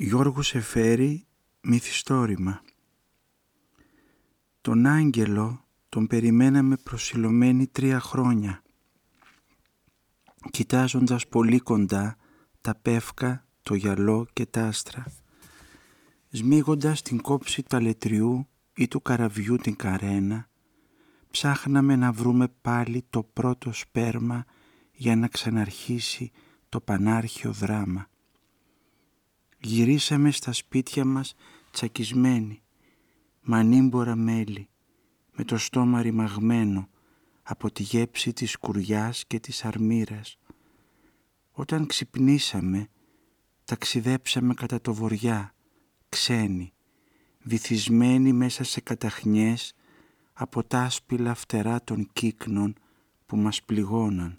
Γιώργου Σεφέρη Μυθιστόρημα. Τον άγγελο τον περιμέναμε προσιλωμένοι τρία χρόνια. Κοιτάζοντας πολύ κοντά τα πεύκα, το γυαλό και τα άστρα. Σμίγοντας την κόψη του αλετριού ή του καραβιού την καρένα ψάχναμε να βρούμε πάλι το πρώτο σπέρμα για να ξαναρχίσει το πανάρχιο δράμα Γυρίσαμε στα σπίτια μας τσακισμένοι, μανίμπορα μέλη, με το στόμα ρημαγμένο από τη γέψη της κουριάς και της αρμύρας. Όταν ξυπνήσαμε, ταξιδέψαμε κατά το βοριά, ξένοι, βυθισμένοι μέσα σε καταχνιές από τα άσπυλα φτερά των κύκνων που μας πληγώναν.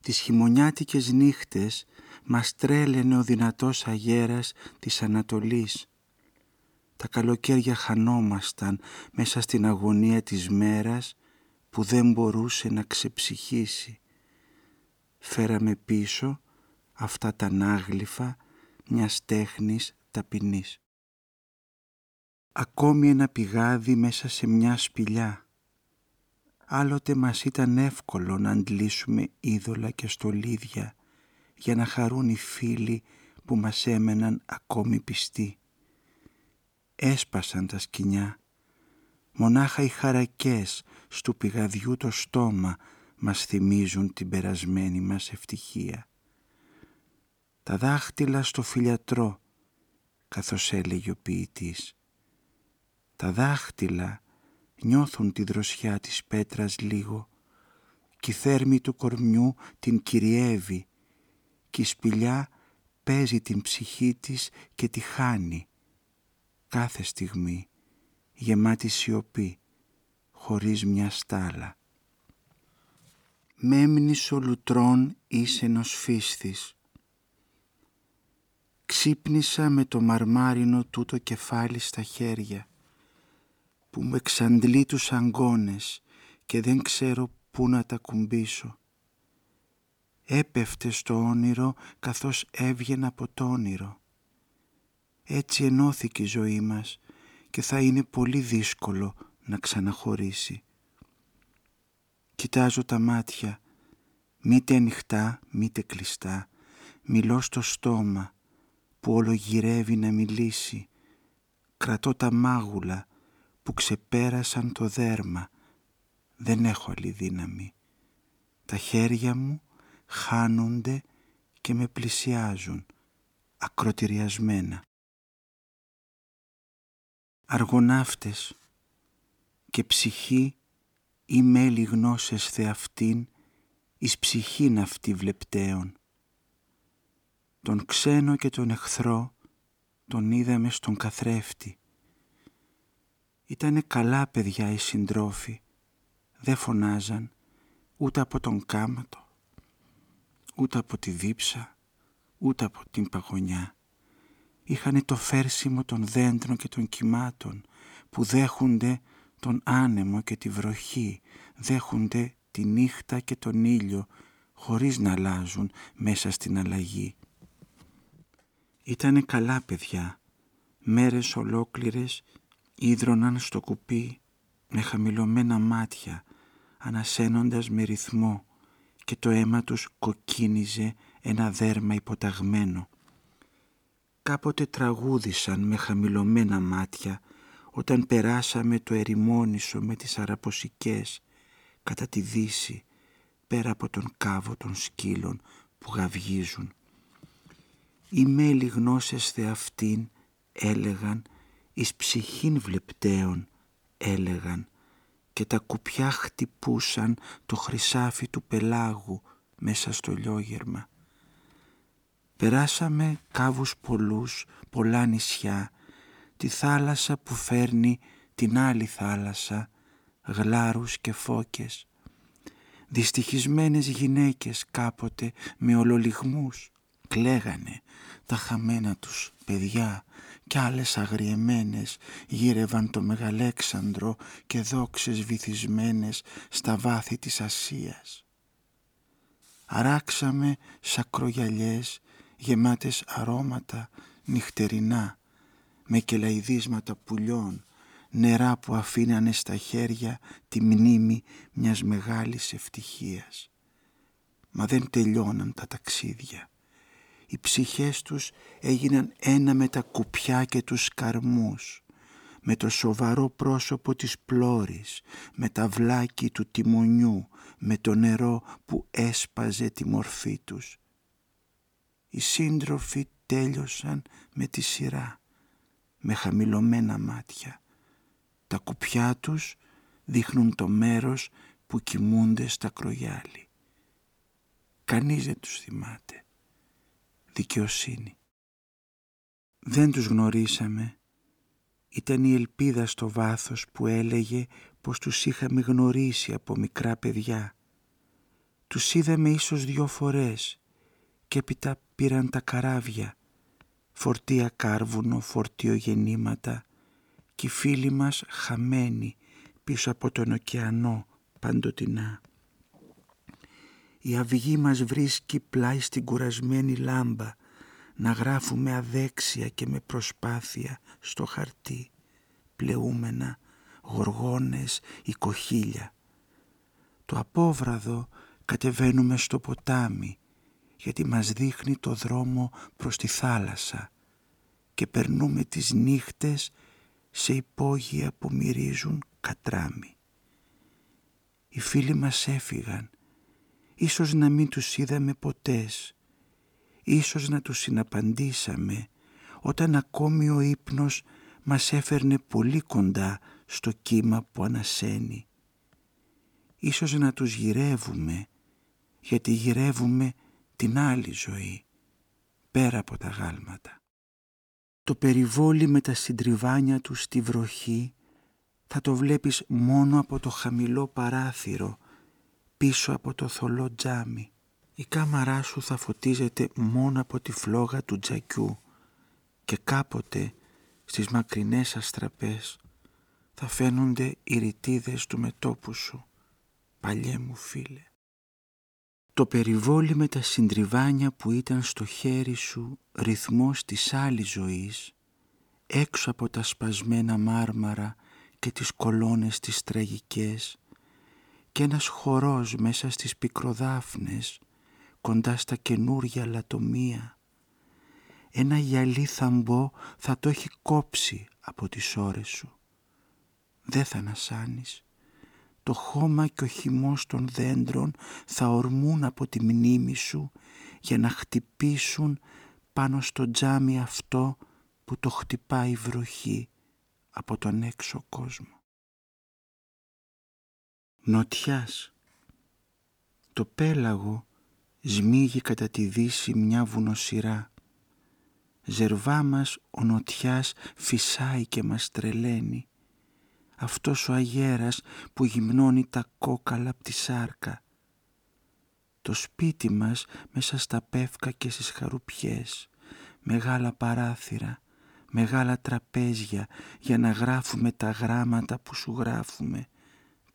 Τις χειμωνιάτικες νύχτες μας τρέλαινε ο δυνατός αγέρας της Ανατολής. Τα καλοκαίρια χανόμασταν μέσα στην αγωνία της μέρας που δεν μπορούσε να ξεψυχήσει. Φέραμε πίσω αυτά τα νάγλυφα μιας τέχνης ταπεινής. Ακόμη ένα πηγάδι μέσα σε μια σπηλιά. Άλλοτε μας ήταν εύκολο να αντλήσουμε είδωλα και στολίδια για να χαρούν οι φίλοι που μας έμεναν ακόμη πιστοί. Έσπασαν τα σκοινιά. Μονάχα οι χαρακές στου πηγαδιού το στόμα μας θυμίζουν την περασμένη μας ευτυχία. Τα δάχτυλα στο φιλιατρό, καθώς έλεγε ο ποιητής. Τα δάχτυλα νιώθουν τη δροσιά της πέτρας λίγο και η θέρμη του κορμιού την κυριεύει και η σπηλιά παίζει την ψυχή της και τη χάνει κάθε στιγμή γεμάτη σιωπή χωρίς μια στάλα. Μέμνης ο λουτρών ίσενος φύστης. Ξύπνησα με το μαρμάρινο τούτο κεφάλι στα χέρια που με εξαντλεί τους αγκώνες και δεν ξέρω πού να τα κουμπίσω έπεφτε στο όνειρο καθώς έβγαινε από το όνειρο. Έτσι ενώθηκε η ζωή μας και θα είναι πολύ δύσκολο να ξαναχωρήσει. Κοιτάζω τα μάτια, μήτε ανοιχτά, μήτε κλειστά, μιλώ στο στόμα που όλο γυρεύει να μιλήσει, κρατώ τα μάγουλα που ξεπέρασαν το δέρμα, δεν έχω άλλη δύναμη. Τα χέρια μου χάνονται και με πλησιάζουν ακροτηριασμένα. Αργοναύτες και ψυχή ή μέλη γνώσες θεαυτήν εις ψυχήν αυτή βλεπτέων. Τον ξένο και τον εχθρό τον είδαμε στον καθρέφτη. Ήτανε καλά παιδιά οι συντρόφοι, δεν φωνάζαν ούτε από τον κάματο, ούτε από τη δίψα, ούτε από την παγωνιά. Είχανε το φέρσιμο των δέντρων και των κυμάτων που δέχονται τον άνεμο και τη βροχή, δέχονται τη νύχτα και τον ήλιο χωρίς να αλλάζουν μέσα στην αλλαγή. Ήτανε καλά παιδιά, μέρες ολόκληρες ίδρωναν στο κουπί με χαμηλωμένα μάτια, ανασένοντας με ρυθμό και το αίμα τους κοκκίνιζε ένα δέρμα υποταγμένο. Κάποτε τραγούδησαν με χαμηλωμένα μάτια όταν περάσαμε το ερημόνησο με τις αραποσικές κατά τη δύση πέρα από τον κάβο των σκύλων που γαυγίζουν. Οι μέλη γνώσες θεαυτήν έλεγαν εις ψυχήν βλεπτέων έλεγαν και τα κουπιά χτυπούσαν το χρυσάφι του πελάγου μέσα στο λιόγερμα. Περάσαμε κάβους πολλούς, πολλά νησιά, τη θάλασσα που φέρνει την άλλη θάλασσα, γλάρους και φώκες. Δυστυχισμένες γυναίκες κάποτε με ολολιγμούς κλαίγανε τα χαμένα τους παιδιά κι άλλες αγριεμένες γύρευαν το Μεγαλέξανδρο και δόξες βυθισμένες στα βάθη της Ασίας. Αράξαμε σακρογιαλιές γεμάτες αρώματα νυχτερινά με κελαϊδίσματα πουλιών νερά που αφήνανε στα χέρια τη μνήμη μιας μεγάλης ευτυχίας. Μα δεν τελειώναν τα ταξίδια. Οι ψυχές τους έγιναν ένα με τα κουπιά και τους καρμούς, με το σοβαρό πρόσωπο της πλώρης, με τα βλάκι του τιμονιού, με το νερό που έσπαζε τη μορφή τους. Οι σύντροφοι τέλειωσαν με τη σειρά, με χαμηλωμένα μάτια, τα κουπιά τους δείχνουν το μέρος που κοιμούνται στα κρογιάλι. Κανείς δεν τους θυμάται. Δικαιοσύνη. Δεν τους γνωρίσαμε. Ήταν η ελπίδα στο βάθος που έλεγε πως τους είχαμε γνωρίσει από μικρά παιδιά. Τους είδαμε ίσως δυο φορές και έπειτα πήραν τα καράβια, φορτία κάρβουνο, φορτίο γεννήματα και οι φίλοι μας χαμένοι πίσω από τον ωκεανό παντοτινά. Η αυγή μας βρίσκει πλάι στην κουρασμένη λάμπα να γράφουμε αδέξια και με προσπάθεια στο χαρτί πλεούμενα γοργόνες οικοχίλια. Το απόβραδο κατεβαίνουμε στο ποτάμι γιατί μας δείχνει το δρόμο προς τη θάλασσα και περνούμε τις νύχτες σε υπόγεια που μυρίζουν κατράμι. Οι φίλοι μας έφυγαν, ίσως να μην τους είδαμε ποτές, ίσως να τους συναπαντήσαμε όταν ακόμη ο ύπνος μας έφερνε πολύ κοντά στο κύμα που ανασένει. Ίσως να τους γυρεύουμε, γιατί γυρεύουμε την άλλη ζωή, πέρα από τα γάλματα το περιβόλι με τα συντριβάνια του στη βροχή θα το βλέπεις μόνο από το χαμηλό παράθυρο πίσω από το θολό τζάμι. Η κάμαρά σου θα φωτίζεται μόνο από τη φλόγα του τζακιού και κάποτε στις μακρινές αστραπές θα φαίνονται οι ρητίδες του μετόπου σου, παλιέ μου φίλε. Το περιβόλι με τα συντριβάνια που ήταν στο χέρι σου ρυθμός της άλλης ζωής, έξω από τα σπασμένα μάρμαρα και τις κολόνες τις τραγικές και ένας χορός μέσα στις πικροδάφνες κοντά στα καινούρια λατομεία. Ένα γυαλί θαμπό θα το έχει κόψει από τις ώρες σου. Δεν θα ανασάνεις το χώμα και ο χυμός των δέντρων θα ορμούν από τη μνήμη σου για να χτυπήσουν πάνω στο τζάμι αυτό που το χτυπάει η βροχή από τον έξω κόσμο. Νοτιάς Το πέλαγο σμίγει κατά τη δύση μια βουνοσυρά. Ζερβά μας ο νοτιάς φυσάει και μας τρελαίνει αυτός ο αγέρας που γυμνώνει τα κόκαλα από τη σάρκα. Το σπίτι μας μέσα στα πεύκα και στις χαρουπιές, μεγάλα παράθυρα, μεγάλα τραπέζια για να γράφουμε τα γράμματα που σου γράφουμε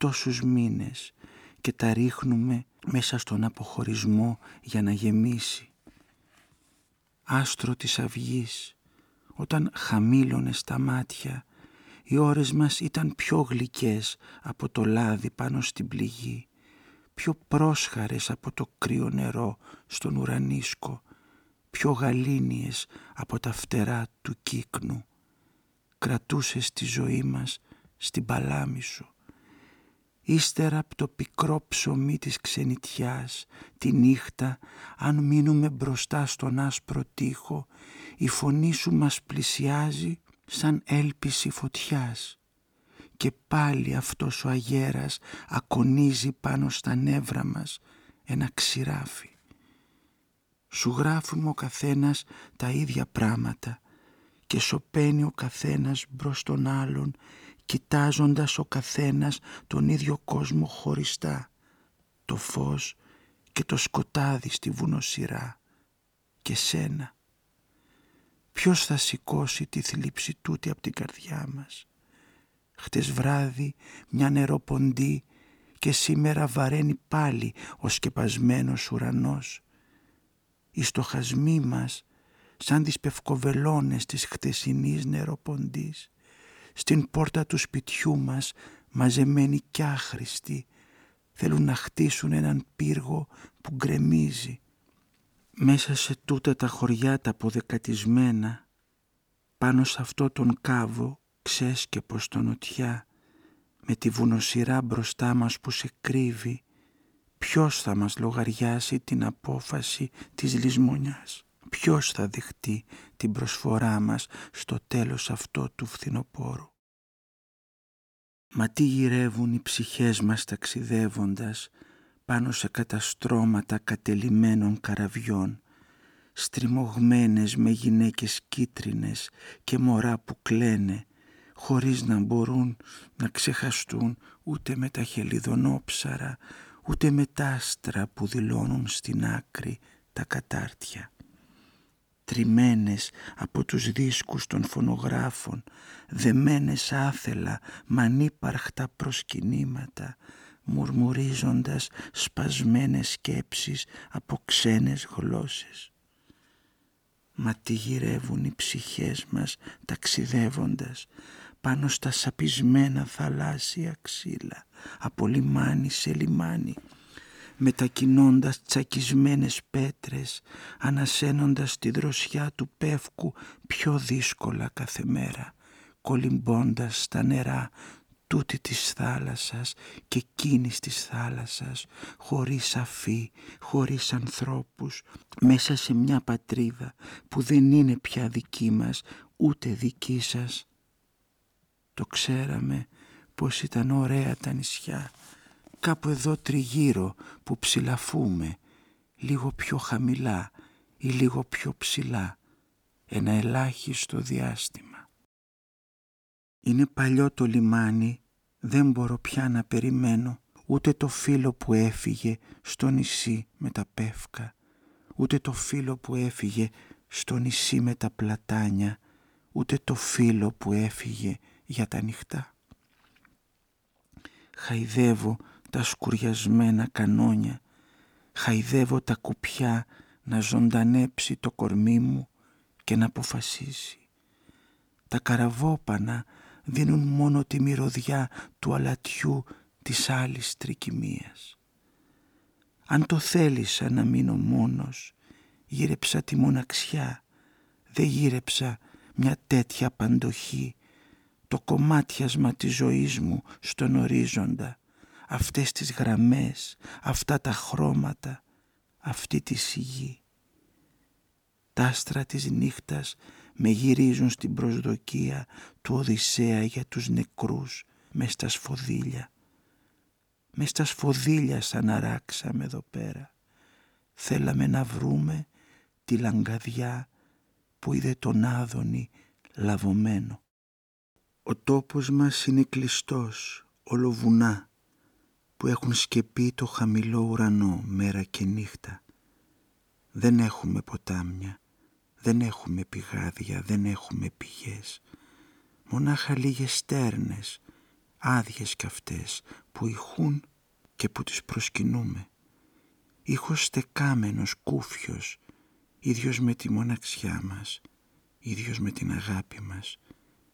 τόσους μήνες και τα ρίχνουμε μέσα στον αποχωρισμό για να γεμίσει. Άστρο της αυγής, όταν χαμήλωνε στα μάτια οι ώρες μας ήταν πιο γλυκές από το λάδι πάνω στην πληγή, πιο πρόσχαρες από το κρύο νερό στον ουρανίσκο, πιο γαλήνιες από τα φτερά του κύκνου. Κρατούσες τη ζωή μας στην παλάμη σου. Ύστερα από το πικρό ψωμί της ξενιτιάς, τη νύχτα, αν μείνουμε μπροστά στον άσπρο τοίχο, η φωνή σου μας πλησιάζει σαν έλπιση φωτιάς και πάλι αυτός ο αγέρας ακονίζει πάνω στα νεύρα μας ένα ξηράφι. Σου γράφουμε ο καθένας τα ίδια πράγματα και σωπαίνει ο καθένας μπρος τον άλλον κοιτάζοντας ο καθένας τον ίδιο κόσμο χωριστά το φως και το σκοτάδι στη βουνοσυρά και σένα Ποιος θα σηκώσει τη θλίψη τούτη από την καρδιά μας; Χτες βράδυ μια νεροποντή και σήμερα βαραίνει πάλι ο σκεπασμένος ουρανός. οι στοχασμοί μας σαν τις πευκοβελώνες της χτεσινής νεροποντής στην πόρτα του σπιτιού μας μαζεμένοι κι άχρηστοι θέλουν να χτίσουν έναν πύργο που γκρεμίζει. Μέσα σε τούτα τα χωριά τα αποδεκατισμένα πάνω σε αυτό τον κάβο ξέσκεπο στο νοτιά με τη βουνοσυρά μπροστά μας που σε κρύβει ποιος θα μας λογαριάσει την απόφαση της λησμονιάς ποιος θα δεχτεί την προσφορά μας στο τέλος αυτό του φθινοπόρου Μα τι γυρεύουν οι ψυχές μας ταξιδεύοντας πάνω σε καταστρώματα κατελημένων καραβιών στριμωγμένες με γυναίκες κίτρινες και μωρά που κλαίνε χωρίς να μπορούν να ξεχαστούν ούτε με τα χελιδονόψαρα ούτε με τα άστρα που δηλώνουν στην άκρη τα κατάρτια. Τριμμένες από τους δίσκους των φωνογράφων, δεμένες άθελα μ' ανύπαρχτα προσκυνήματα, μουρμουρίζοντας σπασμένες σκέψεις από ξένες γλώσσες. Μα τι γυρεύουν οι ψυχές μας ταξιδεύοντας πάνω στα σαπισμένα θαλάσσια ξύλα από λιμάνι σε λιμάνι μετακινώντας τσακισμένες πέτρες ανασένοντας τη δροσιά του πεύκου πιο δύσκολα κάθε μέρα κολυμπώντας στα νερά τούτη της θάλασσας και εκείνης της θάλασσας, χωρίς αφή, χωρίς ανθρώπους, μέσα σε μια πατρίδα που δεν είναι πια δική μας, ούτε δική σας. Το ξέραμε πως ήταν ωραία τα νησιά, κάπου εδώ τριγύρω που ψηλαφούμε, λίγο πιο χαμηλά ή λίγο πιο ψηλά, ένα ελάχιστο διάστημα. Είναι παλιό το λιμάνι, δεν μπορώ πια να περιμένω ούτε το φίλο που έφυγε στο νησί με τα πεύκα, ούτε το φίλο που έφυγε στο νησί με τα πλατάνια, ούτε το φίλο που έφυγε για τα νυχτά. Χαϊδεύω τα σκουριασμένα κανόνια, χαϊδεύω τα κουπιά να ζωντανέψει το κορμί μου και να αποφασίσει. Τα καραβόπανα δίνουν μόνο τη μυρωδιά του αλατιού της άλλης τρικυμίας. Αν το θέλησα να μείνω μόνος, γύρεψα τη μοναξιά, δεν γύρεψα μια τέτοια παντοχή, το κομμάτιασμα της ζωής μου στον ορίζοντα, αυτές τις γραμμές, αυτά τα χρώματα, αυτή τη σιγή. Τα άστρα της νύχτας με γυρίζουν στην προσδοκία του Οδυσσέα για τους νεκρούς μες στα σφοδίλια. Μες στα σφοδίλια σαν αράξαμε εδώ πέρα. Θέλαμε να βρούμε τη λαγκαδιά που είδε τον Άδωνη λαβωμένο. Ο τόπος μας είναι κλειστός, ολοβουνά, που έχουν σκεπεί το χαμηλό ουρανό μέρα και νύχτα. Δεν έχουμε ποτάμια, δεν έχουμε πηγάδια, δεν έχουμε πηγές. Μονάχα λίγες στέρνες, άδειες κι αυτές, που ηχούν και που τις προσκυνούμε. Ήχος στεκάμενος, κούφιος, ίδιος με τη μοναξιά μας, ίδιος με την αγάπη μας,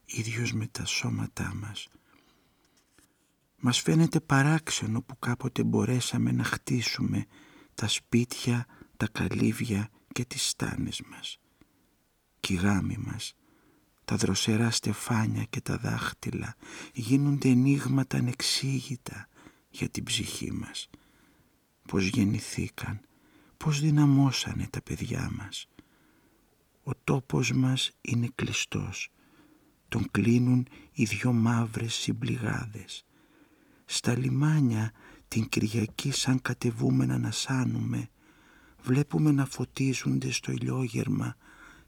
ίδιος με τα σώματά μας. Μας φαίνεται παράξενο που κάποτε μπορέσαμε να χτίσουμε τα σπίτια, τα καλύβια και τις στάνες μας κι οι γάμοι μας, τα δροσερά στεφάνια και τα δάχτυλα γίνονται ενίγματα ανεξήγητα για την ψυχή μας. Πώς γεννηθήκαν, πώς δυναμώσανε τα παιδιά μας. Ο τόπος μας είναι κλειστός. Τον κλείνουν οι δυο μαύρες συμπληγάδες. Στα λιμάνια την Κυριακή σαν κατεβούμενα να σάνουμε βλέπουμε να φωτίζονται στο ηλιόγερμα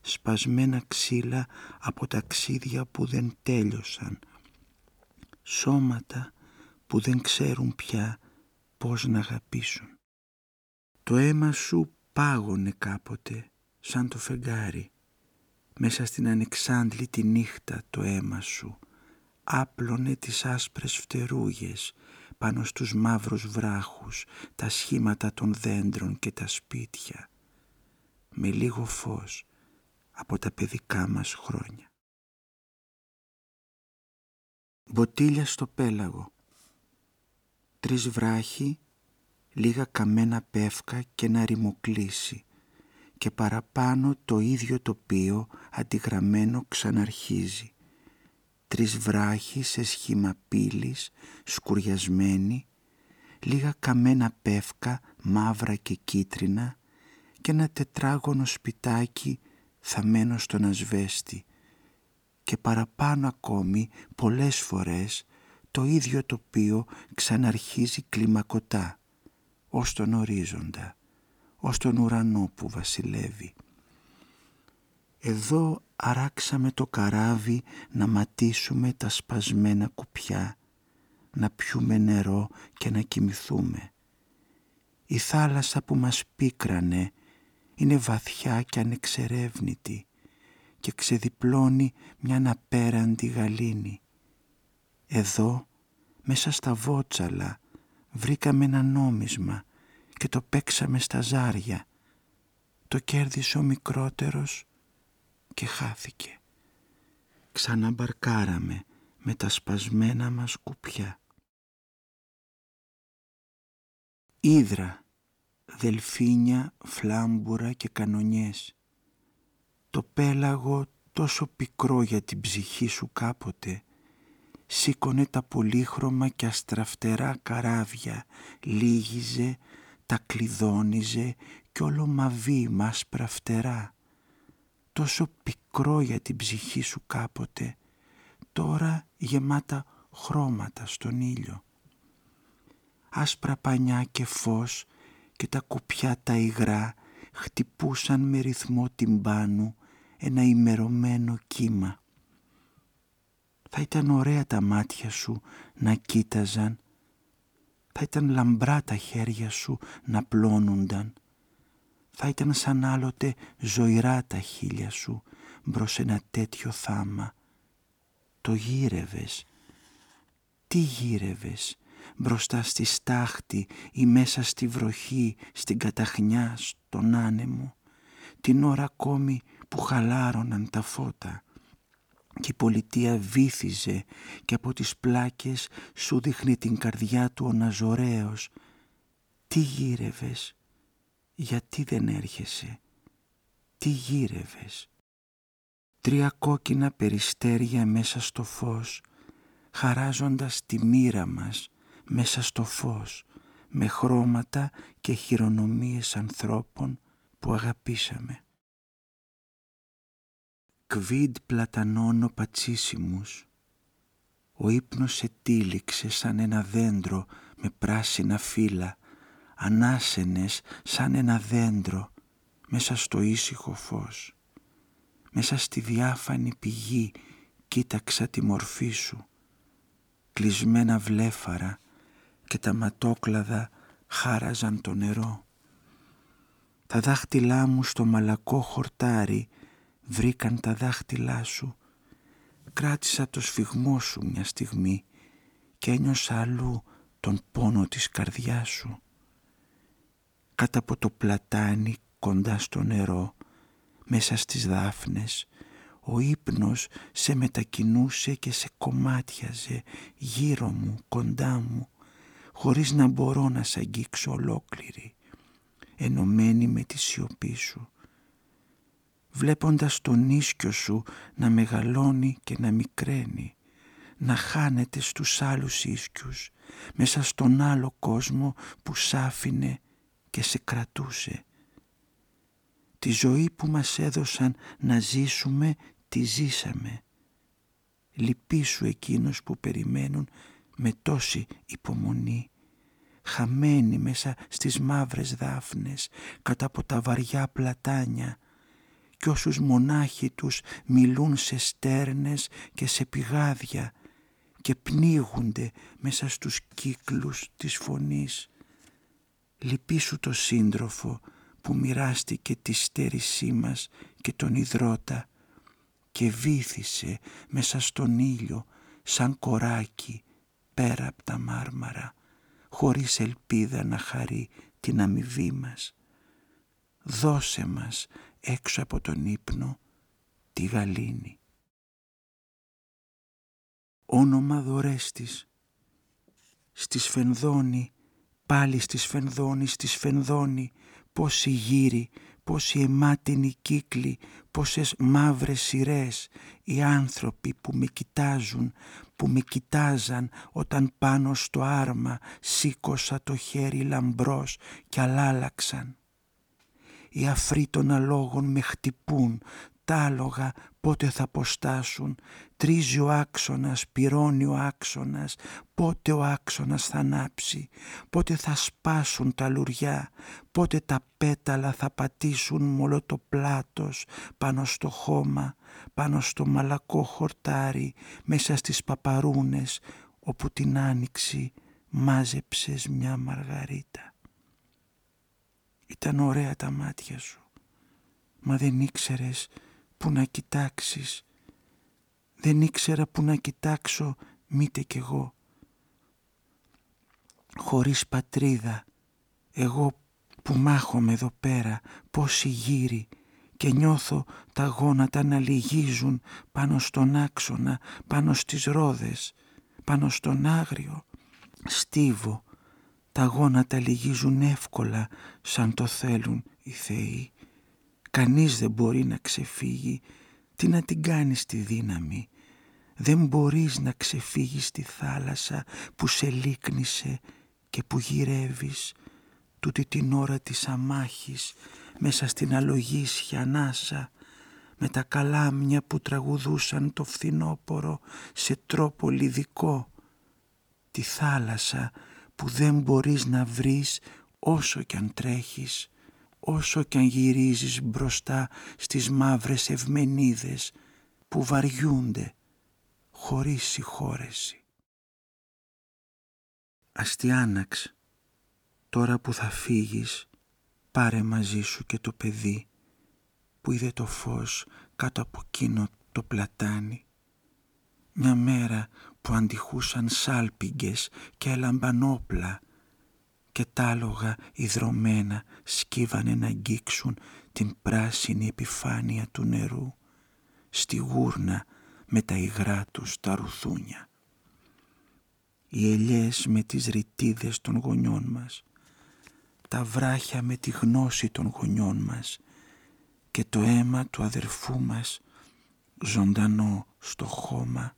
σπασμένα ξύλα από ταξίδια που δεν τέλειωσαν, σώματα που δεν ξέρουν πια πώς να αγαπήσουν. Το αίμα σου πάγωνε κάποτε σαν το φεγγάρι, μέσα στην ανεξάντλητη νύχτα το αίμα σου άπλωνε τις άσπρες φτερούγες πάνω στους μαύρους βράχους, τα σχήματα των δέντρων και τα σπίτια με λίγο φως από τα παιδικά μας χρόνια. Μποτίλια στο πέλαγο. Τρεις βράχοι, λίγα καμένα πεύκα και ένα ρημοκλήσι και παραπάνω το ίδιο τοπίο αντιγραμμένο ξαναρχίζει. Τρεις βράχοι σε σχήμα πύλης, σκουριασμένοι, λίγα καμένα πεύκα μαύρα και κίτρινα και ένα τετράγωνο σπιτάκι θαμένο στον ασβέστη και παραπάνω ακόμη πολλές φορές το ίδιο τοπίο ξαναρχίζει κλιμακωτά ως τον ορίζοντα, ως τον ουρανό που βασιλεύει. Εδώ αράξαμε το καράβι να ματίσουμε τα σπασμένα κουπιά, να πιούμε νερό και να κοιμηθούμε. Η θάλασσα που μας πίκρανε είναι βαθιά και ανεξερεύνητη και ξεδιπλώνει μια απέραντη γαλήνη. Εδώ, μέσα στα βότσαλα, βρήκαμε ένα νόμισμα και το παίξαμε στα ζάρια. Το κέρδισε ο μικρότερος και χάθηκε. Ξαναμπαρκάραμε με τα σπασμένα μας κουπιά. Ήδρα, δελφίνια, φλάμπουρα και κανονιές. Το πέλαγο τόσο πικρό για την ψυχή σου κάποτε σήκωνε τα πολύχρωμα και αστραφτερά καράβια, λίγιζε, τα κλειδώνιζε κι όλο μαβί μάσπρα φτερά. Τόσο πικρό για την ψυχή σου κάποτε, τώρα γεμάτα χρώματα στον ήλιο. Άσπρα πανιά και φως και τα κουπιά τα υγρά χτυπούσαν με ρυθμό τυμπάνου ένα ημερωμένο κύμα. Θα ήταν ωραία τα μάτια σου να κοίταζαν, θα ήταν λαμπρά τα χέρια σου να πλώνονταν, θα ήταν σαν άλλοτε ζωηρά τα χείλια σου μπρος ένα τέτοιο θάμα. Το γύρευες. Τι γύρευες; Μπροστά στη στάχτη ή μέσα στη βροχή, στην καταχνιά, στον άνεμο, την ώρα ακόμη που χαλάρωναν τα φώτα και η πολιτεία βύθιζε και από τις πλάκες σου δείχνει την καρδιά του ο Ναζωραίος. Τι γύρευες, γιατί δεν έρχεσαι, τι γύρευες; Τρία κόκκινα περιστέρια μέσα στο φως, χαράζοντας τη μοίρα μας μέσα στο φως, με χρώματα και χειρονομίες ανθρώπων που αγαπήσαμε. Κβίντ πλατανόνο πατσίσιμους, ο ύπνος ετύλιξε σαν ένα δέντρο με πράσινα φύλλα, ανάσενες σαν ένα δέντρο μέσα στο ήσυχο φως. Μέσα στη διάφανη πηγή κοίταξα τη μορφή σου, κλεισμένα βλέφαρα και τα ματόκλαδα χάραζαν το νερό. Τα δάχτυλά μου στο μαλακό χορτάρι βρήκαν τα δάχτυλά σου. Κράτησα το σφιγμό σου μια στιγμή και ένιωσα αλλού τον πόνο της καρδιάς σου. Κάτω από το πλατάνι κοντά στο νερό, μέσα στις δάφνες, ο ύπνος σε μετακινούσε και σε κομμάτιαζε γύρω μου, κοντά μου, χωρίς να μπορώ να σ' αγγίξω ολόκληρη, ενωμένη με τη σιωπή σου. Βλέποντας τον ίσκιο σου να μεγαλώνει και να μικραίνει, να χάνεται στους άλλους ίσκιους, μέσα στον άλλο κόσμο που σ' άφηνε και σε κρατούσε. Τη ζωή που μας έδωσαν να ζήσουμε, τη ζήσαμε. Λυπήσου εκείνους που περιμένουν με τόση υπομονή, χαμένοι μέσα στις μαύρες δάφνες, κατά από τα βαριά πλατάνια, κι όσους μονάχοι τους μιλούν σε στέρνες και σε πηγάδια και πνίγονται μέσα στους κύκλους της φωνής. Λυπήσου το σύντροφο που μοιράστηκε τη στέρησή μας και τον υδρότα και βύθισε μέσα στον ήλιο σαν κοράκι πέρα από τα μάρμαρα, χωρίς ελπίδα να χαρεί την αμοιβή μας. δώσε μας έξω από τον ύπνο τη γαλήνη. Όνομα δωρέστης, στη Σφενδόνη, πάλι στη Σφενδόνη, στη Σφενδόνη, πόσοι γύρι, πόσοι αιμάτινοι κύκλοι, πόσες μαύρες σειρές, οι άνθρωποι που με κοιτάζουν, που με κοιτάζαν όταν πάνω στο άρμα σήκωσα το χέρι λαμπρός κι αλάλαξαν. Οι αφροί των αλόγων με χτυπούν, τ' άλογα πότε θα αποστάσουν, τρίζει ο άξονας, πυρώνει ο άξονας, πότε ο άξονας θα ανάψει, πότε θα σπάσουν τα λουριά, πότε τα πέταλα θα πατήσουν μόλο το πλάτος πάνω στο χώμα, πάνω στο μαλακό χορτάρι, μέσα στις παπαρούνες, όπου την άνοιξη μάζεψες μια μαργαρίτα. Ήταν ωραία τα μάτια σου, μα δεν ήξερες που να κοιτάξεις. Δεν ήξερα που να κοιτάξω μήτε κι εγώ. Χωρίς πατρίδα, εγώ που μάχομαι εδώ πέρα, πόσοι γύρι και νιώθω τα γόνατα να λυγίζουν πάνω στον άξονα, πάνω στις ρόδες, πάνω στον άγριο. Στίβο, τα γόνατα λυγίζουν εύκολα σαν το θέλουν οι θεοί. Κανείς δεν μπορεί να ξεφύγει. Τι να την κάνεις τη δύναμη; Δεν μπορείς να ξεφύγεις στη θάλασσα που σε λίκνησε και που γυρεύεις τούτη την ώρα της αμάχης μέσα στην αλογίσια ανάσα με τα καλάμια που τραγουδούσαν το φθινόπορο σε τρόπο λιδικό τη θάλασσα που δεν μπορείς να βρεις όσο κι αν τρέχεις όσο κι αν γυρίζεις μπροστά στις μαύρες ευμενίδες που βαριούνται χωρίς συγχώρεση. Αστιάναξ, τώρα που θα φύγεις, πάρε μαζί σου και το παιδί που είδε το φως κάτω από εκείνο το πλατάνι. Μια μέρα που αντιχούσαν σάλπιγγες και έλαμπαν και τ' άλογα ιδρωμένα σκύβανε να αγγίξουν την πράσινη επιφάνεια του νερού στη γούρνα με τα υγρά τους τα ρουθούνια. Οι ελιές με τις ρητίδες των γονιών μας, τα βράχια με τη γνώση των γονιών μας και το αίμα του αδερφού μας ζωντανό στο χώμα.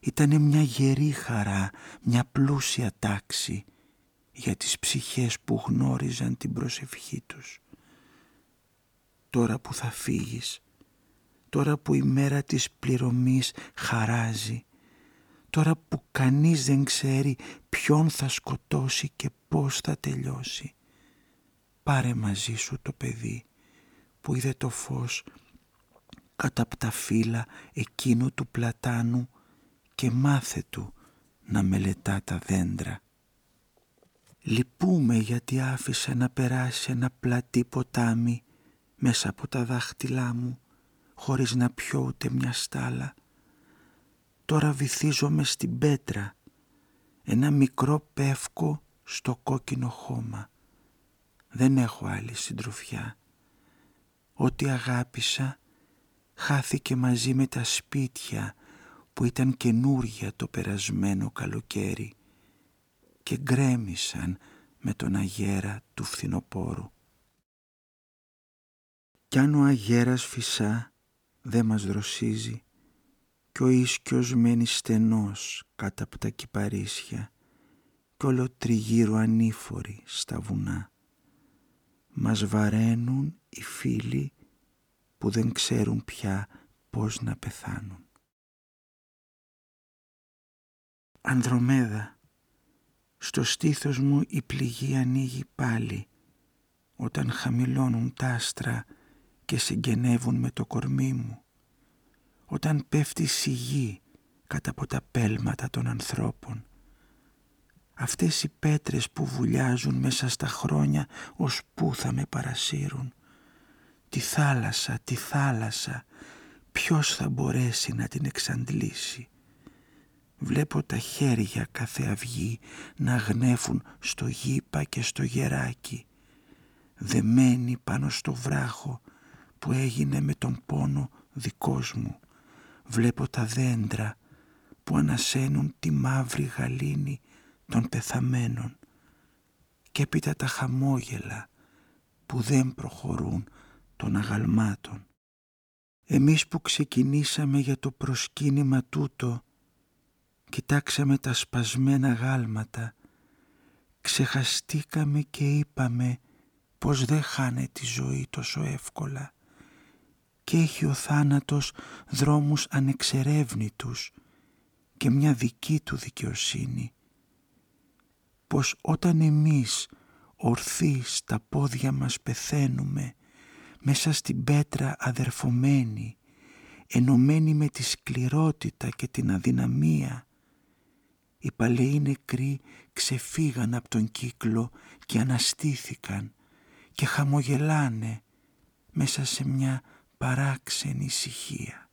Ήτανε μια γερή χαρά, μια πλούσια τάξη για τις ψυχές που γνώριζαν την προσευχή τους. Τώρα που θα φύγεις, τώρα που η μέρα της πληρωμής χαράζει, τώρα που κανείς δεν ξέρει ποιον θα σκοτώσει και πώς θα τελειώσει, πάρε μαζί σου το παιδί που είδε το φως κάτω από τα φύλλα εκείνου του πλατάνου και μάθε του να μελετά τα δέντρα Λυπούμε γιατί άφησα να περάσει ένα πλατή ποτάμι μέσα από τα δάχτυλά μου χωρίς να πιω ούτε μια στάλα. Τώρα βυθίζομαι στην πέτρα, ένα μικρό πεύκο στο κόκκινο χώμα. Δεν έχω άλλη συντροφιά. Ό,τι αγάπησα χάθηκε μαζί με τα σπίτια που ήταν καινούρια το περασμένο καλοκαίρι και γκρέμισαν με τον αγέρα του φθινοπόρου. Κι αν ο αγέρας φυσά δε μας δροσίζει κι ο ίσκιος μένει στενός κάτω από τα κυπαρίσια κι όλο τριγύρω ανήφοροι στα βουνά. Μας βαραίνουν οι φίλοι που δεν ξέρουν πια πώς να πεθάνουν. Ανδρομέδα στο στήθος μου η πληγή ανοίγει πάλι όταν χαμηλώνουν τα άστρα και συγγενεύουν με το κορμί μου. Όταν πέφτει σιγή κατά από τα πέλματα των ανθρώπων. Αυτές οι πέτρες που βουλιάζουν μέσα στα χρόνια ως πού θα με παρασύρουν. Τη θάλασσα, τη θάλασσα, ποιος θα μπορέσει να την εξαντλήσει; Βλέπω τα χέρια κάθε αυγή να γνέφουν στο γήπα και στο γεράκι. δεμένη πάνω στο βράχο που έγινε με τον πόνο δικός μου. Βλέπω τα δέντρα που ανασένουν τη μαύρη γαλήνη των πεθαμένων και έπειτα τα χαμόγελα που δεν προχωρούν των αγαλμάτων. Εμείς που ξεκινήσαμε για το προσκύνημα τούτο, κοιτάξαμε τα σπασμένα γάλματα, ξεχαστήκαμε και είπαμε πως δεν χάνε τη ζωή τόσο εύκολα και έχει ο θάνατος δρόμους ανεξερεύνητους και μια δική του δικαιοσύνη. Πως όταν εμείς ορθοί στα πόδια μας πεθαίνουμε μέσα στην πέτρα αδερφωμένη, ενωμένη με τη σκληρότητα και την αδυναμία. Οι παλαιοί νεκροί ξεφύγαν από τον κύκλο και αναστήθηκαν και χαμογελάνε μέσα σε μια παράξενη ησυχία.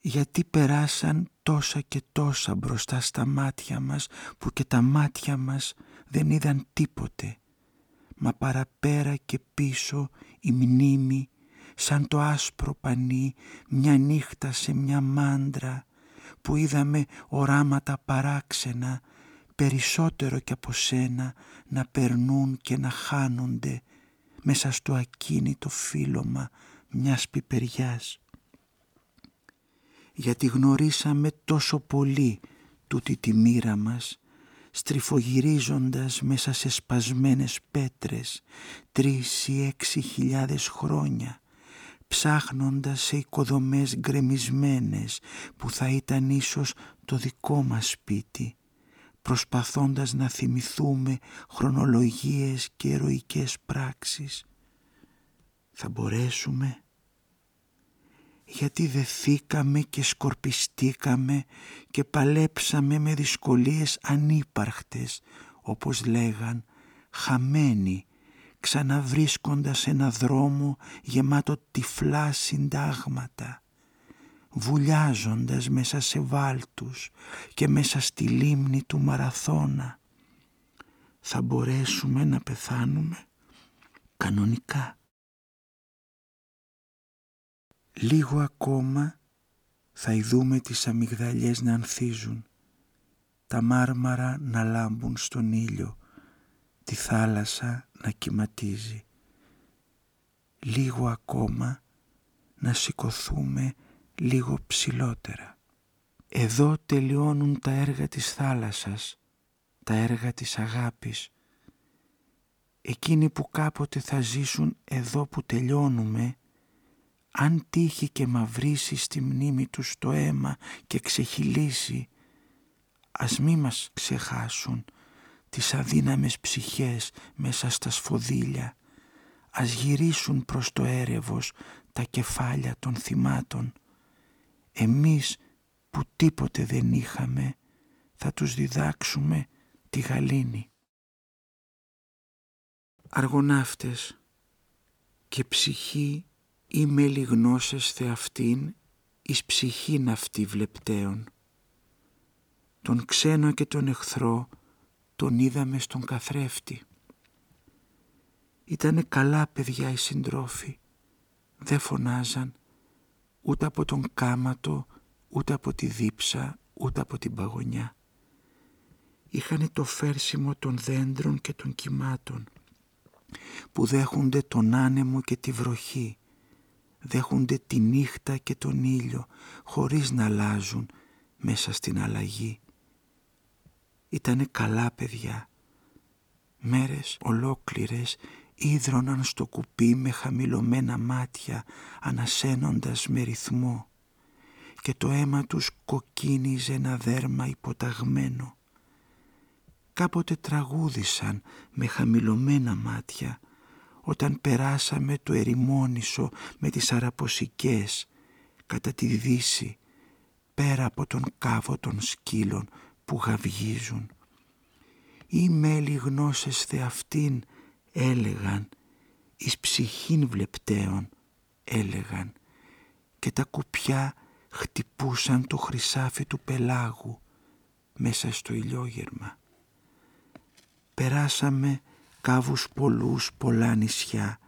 Γιατί περάσαν τόσα και τόσα μπροστά στα μάτια μας που και τα μάτια μας δεν είδαν τίποτε μα παραπέρα και πίσω η μνήμη σαν το άσπρο πανί μια νύχτα σε μια μάντρα που είδαμε οράματα παράξενα περισσότερο κι από σένα να περνούν και να χάνονται μέσα στο ακίνητο φύλλωμα μιας πιπεριάς. Γιατί γνωρίσαμε τόσο πολύ τούτη τη μοίρα μας στριφογυρίζοντας μέσα σε σπασμένες πέτρες τρεις ή έξι χιλιάδες χρόνια ψάχνοντας σε οικοδομές γκρεμισμένες που θα ήταν ίσως το δικό μας σπίτι προσπαθώντας να θυμηθούμε χρονολογίες και ερωικές πράξεις. Θα μπορέσουμε; Γιατί δεθήκαμε και σκορπιστήκαμε και παλέψαμε με δυσκολίες ανύπαρκτες, όπως λέγαν, χαμένοι, ξαναβρίσκοντας ένα δρόμο γεμάτο τυφλά συντάγματα, βουλιάζοντας μέσα σε βάλτους και μέσα στη λίμνη του Μαραθώνα. Θα μπορέσουμε να πεθάνουμε κανονικά. Λίγο ακόμα θα ειδούμε τις αμυγδαλιές να ανθίζουν, τα μάρμαρα να λάμπουν στον ήλιο, τη θάλασσα να κυματίζει. Λίγο ακόμα να σηκωθούμε λίγο ψηλότερα. Εδώ τελειώνουν τα έργα της θάλασσας, τα έργα της αγάπης. Εκείνοι που κάποτε θα ζήσουν εδώ που τελειώνουμε, αν τύχει και μαυρίσει στη μνήμη τους το αίμα και ξεχυλήσει, ας μη μας ξεχάσουν τις αδύναμες ψυχές μέσα στα σφοδίλια, ας γυρίσουν προς το έρευος τα κεφάλια των θυμάτων. Εμείς που τίποτε δεν είχαμε, θα τους διδάξουμε τη γαλήνη. Αργοναύτες και ψυχή είμαι λιγνώσες θεαυτήν εις ψυχήν αυτή βλεπτέων. Τον ξένο και τον εχθρό τον είδαμε στον καθρέφτη. Ήτανε καλά παιδιά οι συντρόφοι, δεν φωνάζαν ούτε από τον κάματο, ούτε από τη δίψα, ούτε από την παγωνιά. Είχανε το φέρσιμο των δέντρων και των κυμάτων που δέχονται τον άνεμο και τη βροχή δέχονται τη νύχτα και τον ήλιο χωρίς να αλλάζουν μέσα στην αλλαγή. Ήτανε καλά παιδιά. Μέρες ολόκληρες ίδρωναν στο κουπί με χαμηλωμένα μάτια ανασένοντας με ρυθμό και το αίμα τους κοκκίνιζε ένα δέρμα υποταγμένο. Κάποτε τραγούδησαν με χαμηλωμένα μάτια όταν περάσαμε το ερημόνησο με τις αραποσικές κατά τη δύση πέρα από τον κάβο των σκύλων που γαυγίζουν. Οι μέλη γνώσες θεαυτήν έλεγαν, εις ψυχήν βλεπτέων έλεγαν και τα κουπιά χτυπούσαν το χρυσάφι του πελάγου μέσα στο ηλιόγερμα. Περάσαμε κάβους πολλούς πολλά νησιά,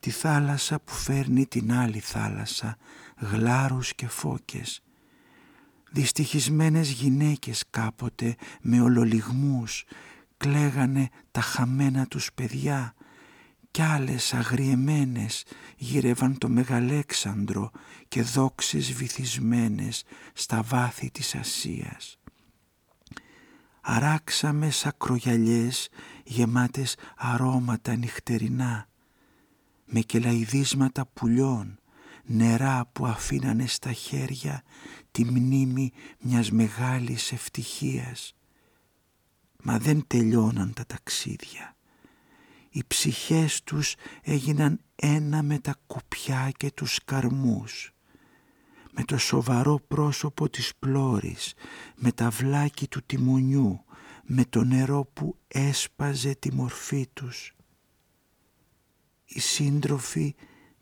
τη θάλασσα που φέρνει την άλλη θάλασσα, γλάρους και φώκες. Δυστυχισμένες γυναίκες κάποτε με ολολιγμούς κλαίγανε τα χαμένα τους παιδιά κι άλλες αγριεμένες γύρευαν το Μεγαλέξανδρο και δόξες βυθισμένες στα βάθη της Ασίας. Αράξαμε σακρογιαλιές γεμάτες αρώματα νυχτερινά με κελαϊδίσματα πουλιών, νερά που αφήνανε στα χέρια τη μνήμη μιας μεγάλης ευτυχίας. Μα δεν τελειώναν τα ταξίδια. Οι ψυχές τους έγιναν ένα με τα κουπιά και τους καρμούς. Με το σοβαρό πρόσωπο της πλώρης, με τα βλάκι του τιμονιού, με το νερό που έσπαζε τη μορφή τους. Οι σύντροφοι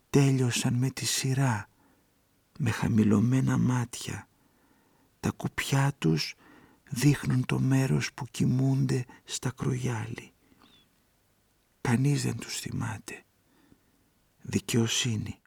τέλειωσαν με τη σειρά, με χαμηλωμένα μάτια. Τα κουπιά τους δείχνουν το μέρος που κοιμούνται στα κρογιάλι. Κανείς δεν τους θυμάται. Δικαιοσύνη.